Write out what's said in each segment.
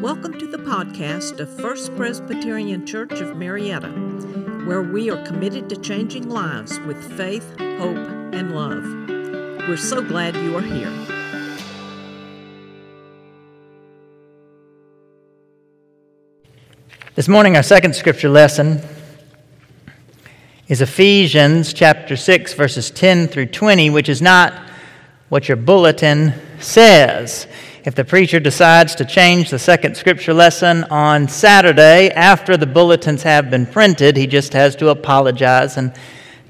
Welcome to the podcast of First Presbyterian Church of Marietta, where we are committed to changing lives with faith, hope, and love. We're so glad you are here. This morning, our second scripture lesson is Ephesians chapter 6, verses 10 through 20, which is not what your bulletin says. If the preacher decides to change the second scripture lesson on Saturday after the bulletins have been printed, he just has to apologize and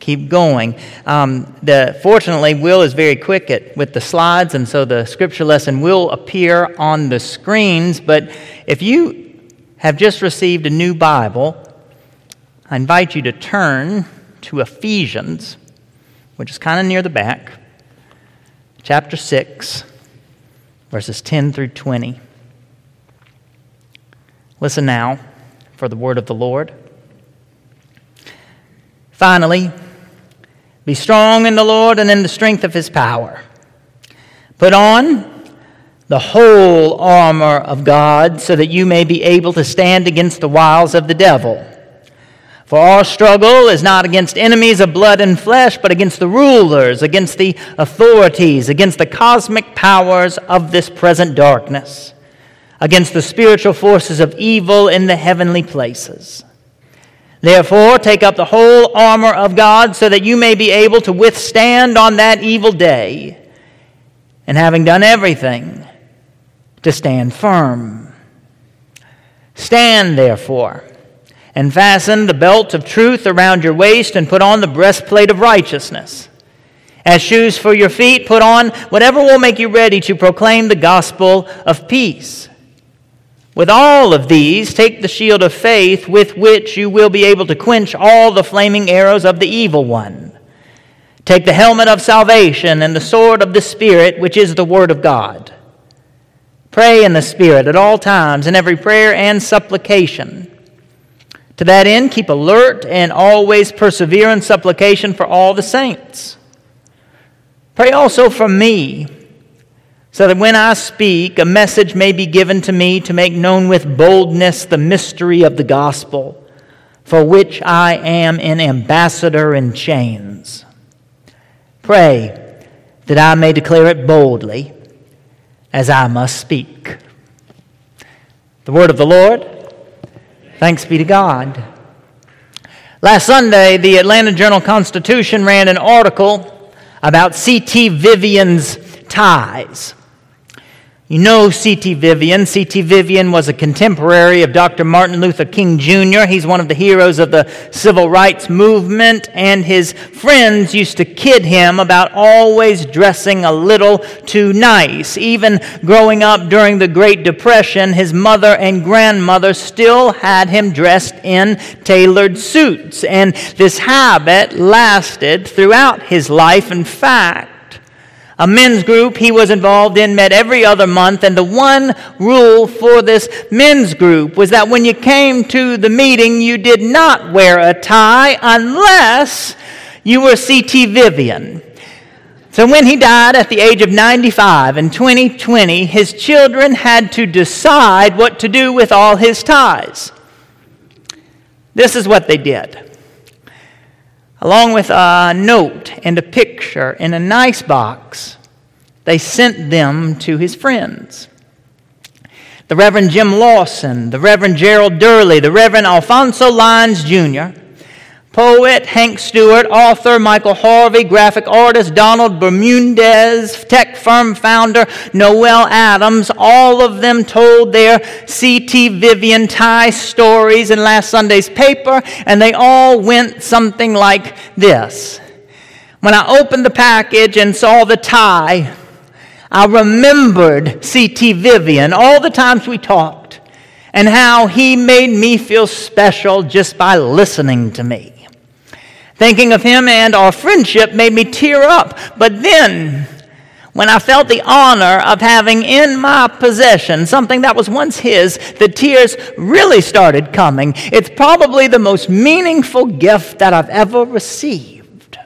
keep going. Um, the, fortunately, Will is very quick at, with the slides, and so the scripture lesson will appear on the screens. But if you have just received a new Bible, I invite you to turn to Ephesians, which is kind of near the back, chapter 6 verses 10 through 20. Listen now for the word of the Lord. Finally, be strong in the Lord and in the strength of his power. Put on the whole armor of God so that you may be able to stand against the wiles of the devil. For our struggle is not against enemies of blood and flesh, but against the rulers, against the authorities, against the cosmic powers of this present darkness, against the spiritual forces of evil in the heavenly places. Therefore, take up the whole armor of God so that you may be able to withstand on that evil day, and having done everything, to stand firm. Stand, therefore and fasten the belt of truth around your waist and put on the breastplate of righteousness. As shoes for your feet, put on whatever will make you ready to proclaim the gospel of peace. With all of these, take the shield of faith with which you will be able to quench all the flaming arrows of the evil one. Take the helmet of salvation and the sword of the Spirit, which is the Word of God. Pray in the Spirit at all times, in every prayer and supplication. To that end, keep alert and always persevere in supplication for all the saints. Pray also for me, so that when I speak, a message may be given to me to make known with boldness the mystery of the gospel, for which I am an ambassador in chains. Pray that I may declare it boldly, as I must speak. The word of the Lord. Thanks be to God. Last Sunday, the Atlanta Journal Constitution ran an article about C.T. Vivian's ties. You know C.T. Vivian. C.T. Vivian was a contemporary of Dr. Martin Luther King Jr. He's one of the heroes of the civil rights movement, and his friends used to kid him about always dressing a little too nice. Even growing up during the Great Depression, his mother and grandmother still had him dressed in tailored suits, and this habit lasted throughout his life. In fact, a men's group he was involved in met every other month, and the one rule for this men's group was that when you came to the meeting, you did not wear a tie unless you were C.T. Vivian. So when he died at the age of 95 in 2020, his children had to decide what to do with all his ties. This is what they did along with a note and a picture in a nice box, they sent them to his friends. The Reverend Jim Lawson, the Reverend Gerald Durley, the Reverend Alfonso Lyons Jr., Poet Hank Stewart, author Michael Harvey, graphic artist Donald Bermudez, tech firm founder Noel Adams, all of them told their C.T. Vivian tie stories in last Sunday's paper, and they all went something like this. When I opened the package and saw the tie, I remembered C.T. Vivian, all the times we talked, and how he made me feel special just by listening to me. Thinking of him and our friendship made me tear up. But then, when I felt the honor of having in my possession something that was once his, the tears really started coming. It's probably the most meaningful gift that I've ever received.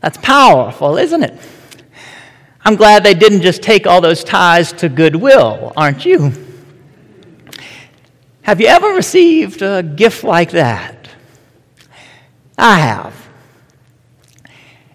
That's powerful, isn't it? I'm glad they didn't just take all those ties to Goodwill, aren't you? Have you ever received a gift like that? I have.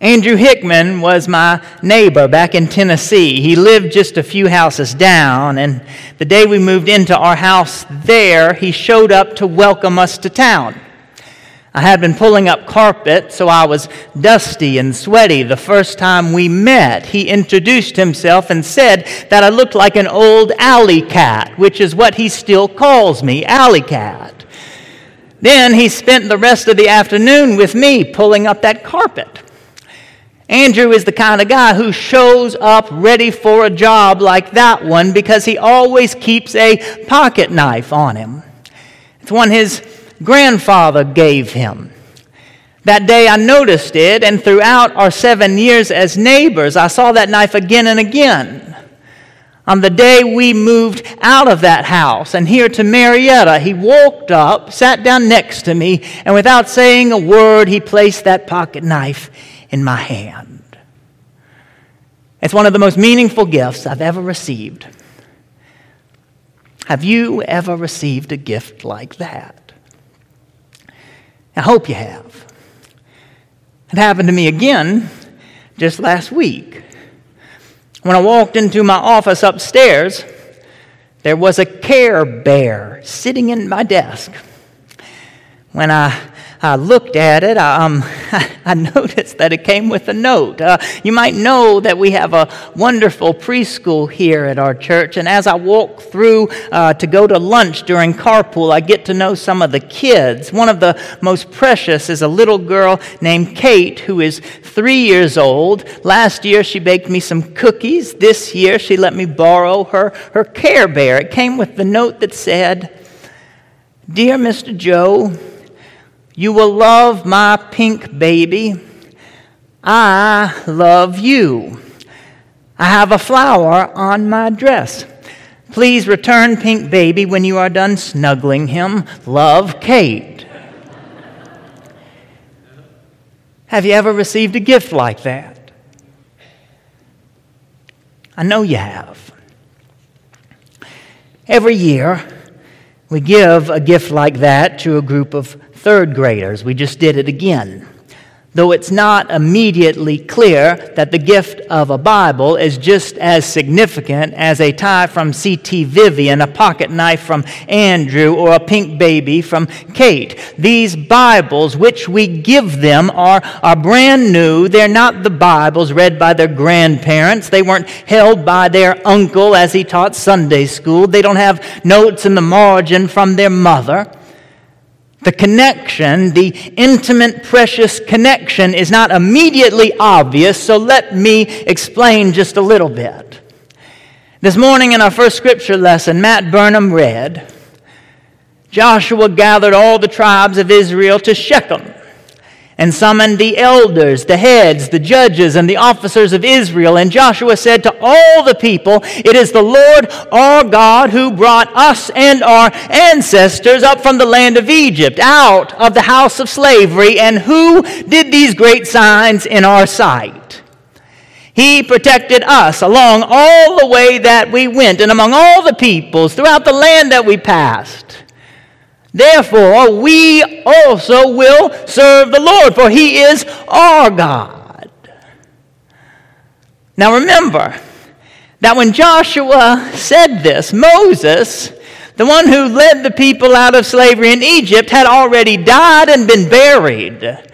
Andrew Hickman was my neighbor back in Tennessee. He lived just a few houses down, and the day we moved into our house there, he showed up to welcome us to town. I had been pulling up carpet, so I was dusty and sweaty the first time we met. He introduced himself and said that I looked like an old alley cat, which is what he still calls me, alley cat. Then he spent the rest of the afternoon with me pulling up that carpet. Andrew is the kind of guy who shows up ready for a job like that one because he always keeps a pocket knife on him. It's one his grandfather gave him. That day I noticed it, and throughout our seven years as neighbors, I saw that knife again and again. On the day we moved out of that house and here to Marietta, he walked up, sat down next to me, and without saying a word, he placed that pocket knife in my hand. It's one of the most meaningful gifts I've ever received. Have you ever received a gift like that? I hope you have. It happened to me again just last week. When I walked into my office upstairs, there was a care bear sitting in my desk. When I I looked at it, I, um, I noticed that it came with a note. Uh, you might know that we have a wonderful preschool here at our church, and as I walk through uh, to go to lunch during carpool, I get to know some of the kids. One of the most precious is a little girl named Kate, who is three years old. Last year, she baked me some cookies. This year, she let me borrow her, her Care Bear. It came with the note that said, Dear Mr. Joe, you will love my pink baby. I love you. I have a flower on my dress. Please return pink baby when you are done snuggling him. Love, Kate. have you ever received a gift like that? I know you have. Every year, we give a gift like that to a group of third graders. We just did it again. Though it's not immediately clear that the gift of a Bible is just as significant as a tie from C.T. Vivian, a pocket knife from Andrew, or a pink baby from Kate. These Bibles, which we give them, are, are brand new. They're not the Bibles read by their grandparents. They weren't held by their uncle as he taught Sunday school. They don't have notes in the margin from their mother. The connection, the intimate, precious connection, is not immediately obvious, so let me explain just a little bit. This morning in our first scripture lesson, Matt Burnham read Joshua gathered all the tribes of Israel to Shechem and summoned the elders, the heads, the judges, and the officers of Israel. And Joshua said to all the people, It is the Lord our God who brought us and our ancestors up from the land of Egypt, out of the house of slavery, and who did these great signs in our sight. He protected us along all the way that we went, and among all the peoples throughout the land that we passed. Therefore, we also will serve the Lord, for he is our God. Now remember that when Joshua said this, Moses, the one who led the people out of slavery in Egypt, had already died and been buried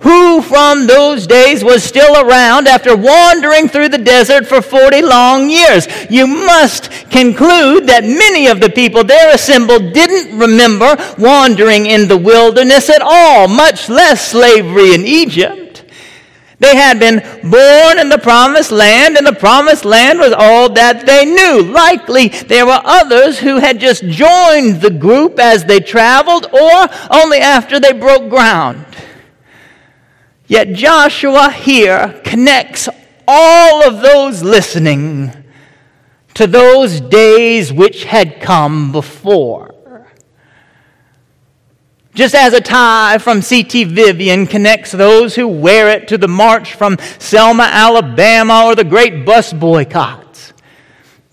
who from those days was still around after wandering through the desert for 40 long years. You must conclude that many of the people there assembled didn't remember wandering in the wilderness at all, much less slavery in Egypt. They had been born in the promised land, and the promised land was all that they knew. Likely there were others who had just joined the group as they traveled or only after they broke ground. Yet Joshua here connects all of those listening to those days which had come before. Just as a tie from C.T. Vivian connects those who wear it to the march from Selma, Alabama, or the great bus boycotts,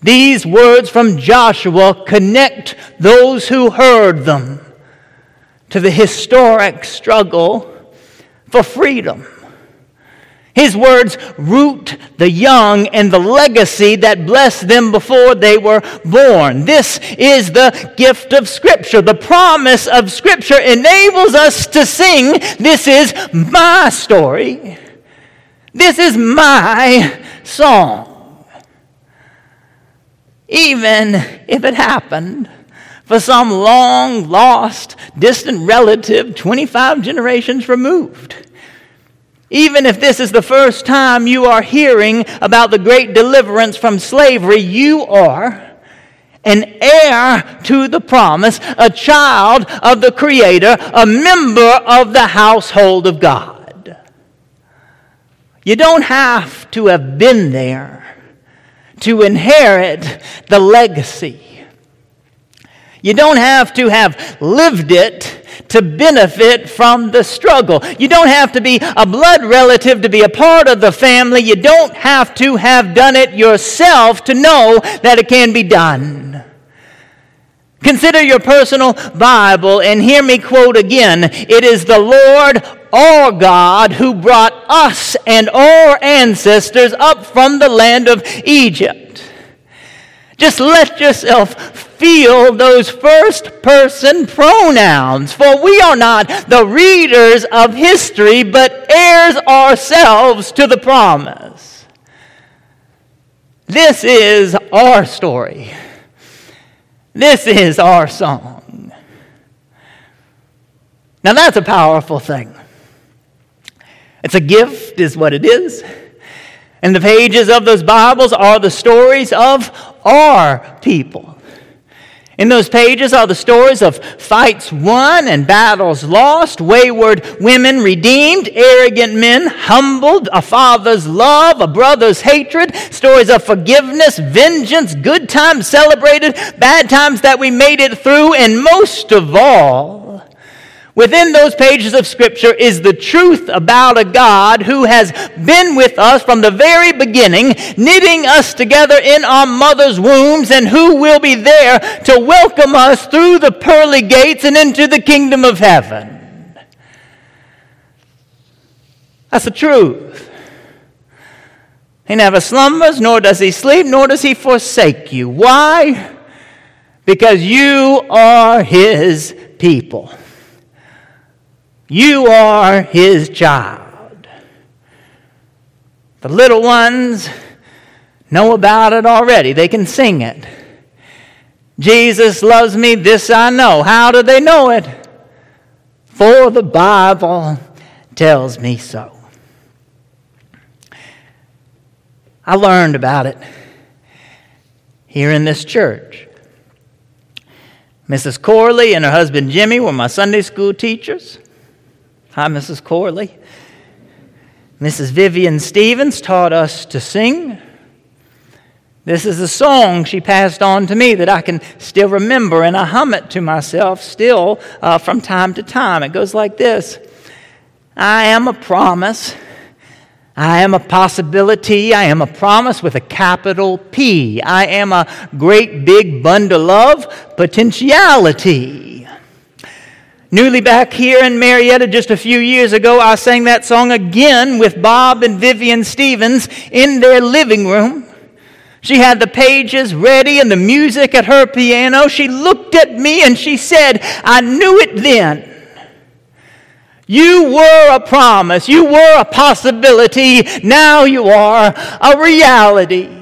these words from Joshua connect those who heard them to the historic struggle for freedom. His words root the young and the legacy that blessed them before they were born. This is the gift of Scripture. The promise of Scripture enables us to sing, This is my story. This is my song. Even if it happened for some long lost, distant relative 25 generations removed. Even if this is the first time you are hearing about the great deliverance from slavery, you are an heir to the promise, a child of the Creator, a member of the household of God. You don't have to have been there to inherit the legacy. You don't have to have lived it to benefit from the struggle. You don't have to be a blood relative to be a part of the family. You don't have to have done it yourself to know that it can be done. Consider your personal Bible and hear me quote again. It is the Lord our God who brought us and our ancestors up from the land of Egypt. Just let yourself feel those first person pronouns, for we are not the readers of history, but heirs ourselves to the promise. This is our story. This is our song. Now that's a powerful thing. It's a gift, is what it is. And the pages of those Bibles are the stories of our people. In those pages are the stories of fights won and battles lost, wayward women redeemed, arrogant men humbled, a father's love, a brother's hatred, stories of forgiveness, vengeance, good times celebrated, bad times that we made it through, and most of all, Within those pages of Scripture is the truth about a God who has been with us from the very beginning, knitting us together in our mother's wombs, and who will be there to welcome us through the pearly gates and into the kingdom of heaven. That's the truth. He never slumbers, nor does he sleep, nor does he forsake you. Why? Because you are his people. You are his child. The little ones know about it already, they can sing it. Jesus loves me, this I know. How do they know it? For the Bible tells me so. I learned about it here in this church. Mrs. Corley and her husband Jimmy were my Sunday school teachers. Hi, Mrs. Corley. Mrs. Vivian Stevens taught us to sing. This is a song she passed on to me that I can still remember, and I hum it to myself still uh, from time to time. It goes like this I am a promise. I am a possibility. I am a promise with a capital P. I am a great big bundle of potentiality. Newly back here in Marietta just a few years ago, I sang that song again with Bob and Vivian Stevens in their living room. She had the pages ready and the music at her piano. She looked at me and she said, I knew it then. You were a promise. You were a possibility. Now you are a reality.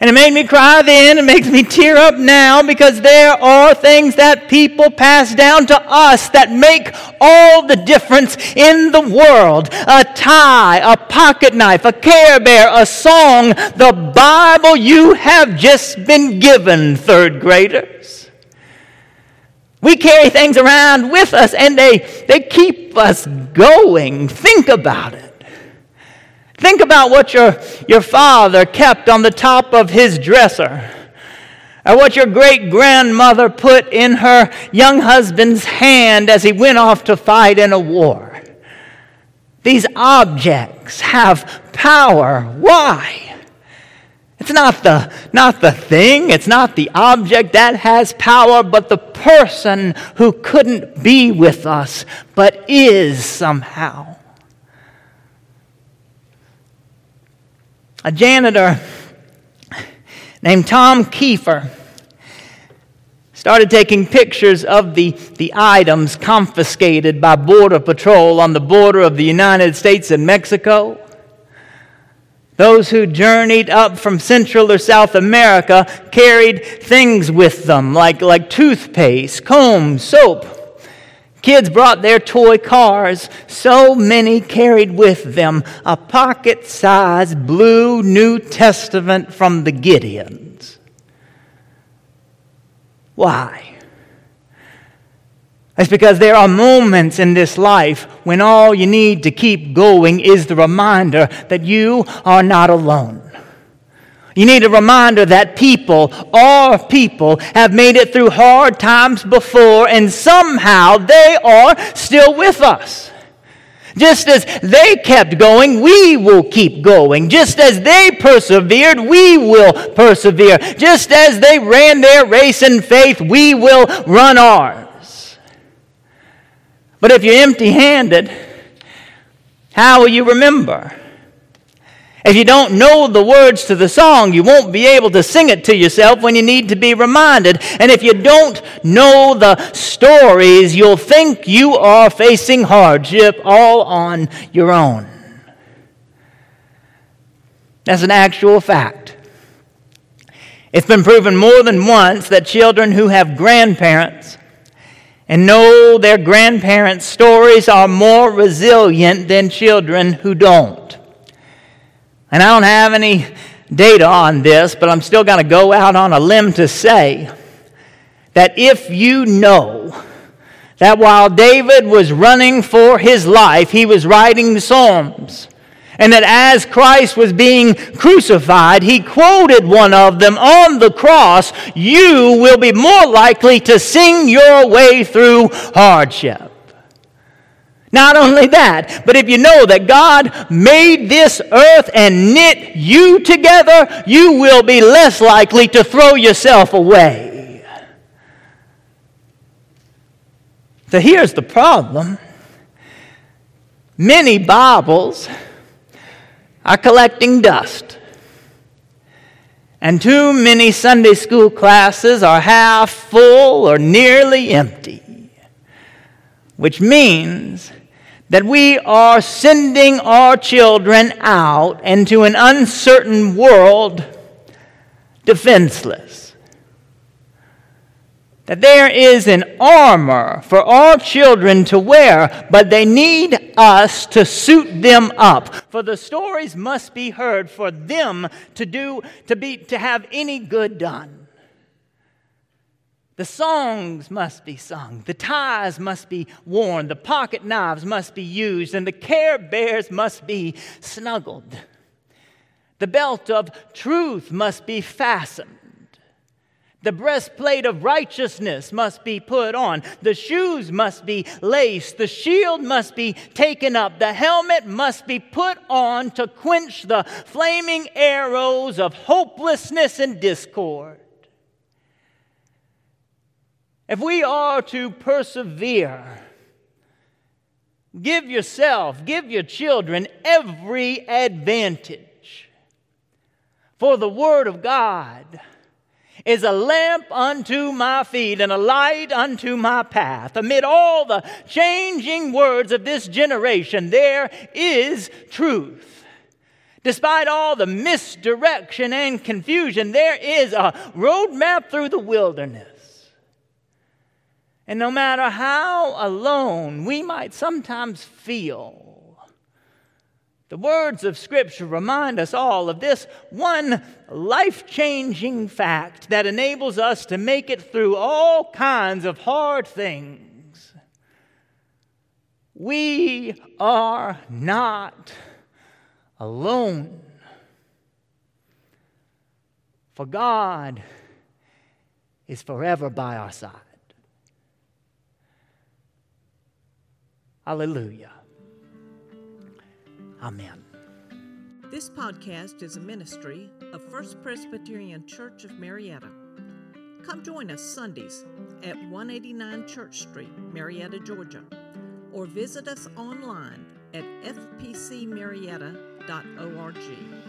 And it made me cry then, it makes me tear up now because there are things that people pass down to us that make all the difference in the world. A tie, a pocket knife, a care bear, a song, the Bible you have just been given, third graders. We carry things around with us and they, they keep us going. Think about it. Think about what your, your father kept on the top of his dresser. or what your great grandmother put in her young husband's hand as he went off to fight in a war. These objects have power. Why? It's not the, not the thing, it's not the object that has power, but the person who couldn't be with us, but is somehow. A janitor named Tom Kiefer started taking pictures of the, the items confiscated by Border Patrol on the border of the United States and Mexico. Those who journeyed up from Central or South America carried things with them like, like toothpaste, comb, soap. Kids brought their toy cars. So many carried with them a pocket sized blue New Testament from the Gideons. Why? It's because there are moments in this life when all you need to keep going is the reminder that you are not alone. You need a reminder that people, our people, have made it through hard times before, and somehow they are still with us. Just as they kept going, we will keep going. Just as they persevered, we will persevere. Just as they ran their race in faith, we will run ours. But if you're empty handed, how will you remember? If you don't know the words to the song, you won't be able to sing it to yourself when you need to be reminded. And if you don't know the stories, you'll think you are facing hardship all on your own. That's an actual fact. It's been proven more than once that children who have grandparents and know their grandparents' stories are more resilient than children who don't. And I don't have any data on this, but I'm still going to go out on a limb to say that if you know that while David was running for his life, he was writing Psalms. And that as Christ was being crucified, he quoted one of them on the cross You will be more likely to sing your way through hardship. Not only that, but if you know that God made this earth and knit you together, you will be less likely to throw yourself away. So here's the problem many Bibles are collecting dust. And too many Sunday school classes are half full or nearly empty, which means that we are sending our children out into an uncertain world defenseless. That there is an armor for our children to wear, but they need us to suit them up. For the stories must be heard for them to do to be to have any good done. The songs must be sung, the ties must be worn, the pocket knives must be used, and the care bears must be snuggled. The belt of truth must be fastened. The breastplate of righteousness must be put on. The shoes must be laced. The shield must be taken up. The helmet must be put on to quench the flaming arrows of hopelessness and discord. If we are to persevere, give yourself, give your children every advantage. For the Word of God is a lamp unto my feet and a light unto my path. Amid all the changing words of this generation, there is truth. Despite all the misdirection and confusion, there is a roadmap through the wilderness. And no matter how alone we might sometimes feel, the words of Scripture remind us all of this one life changing fact that enables us to make it through all kinds of hard things. We are not alone. For God is forever by our side. Hallelujah. Amen. This podcast is a ministry of First Presbyterian Church of Marietta. Come join us Sundays at 189 Church Street, Marietta, Georgia, or visit us online at fpcmarietta.org.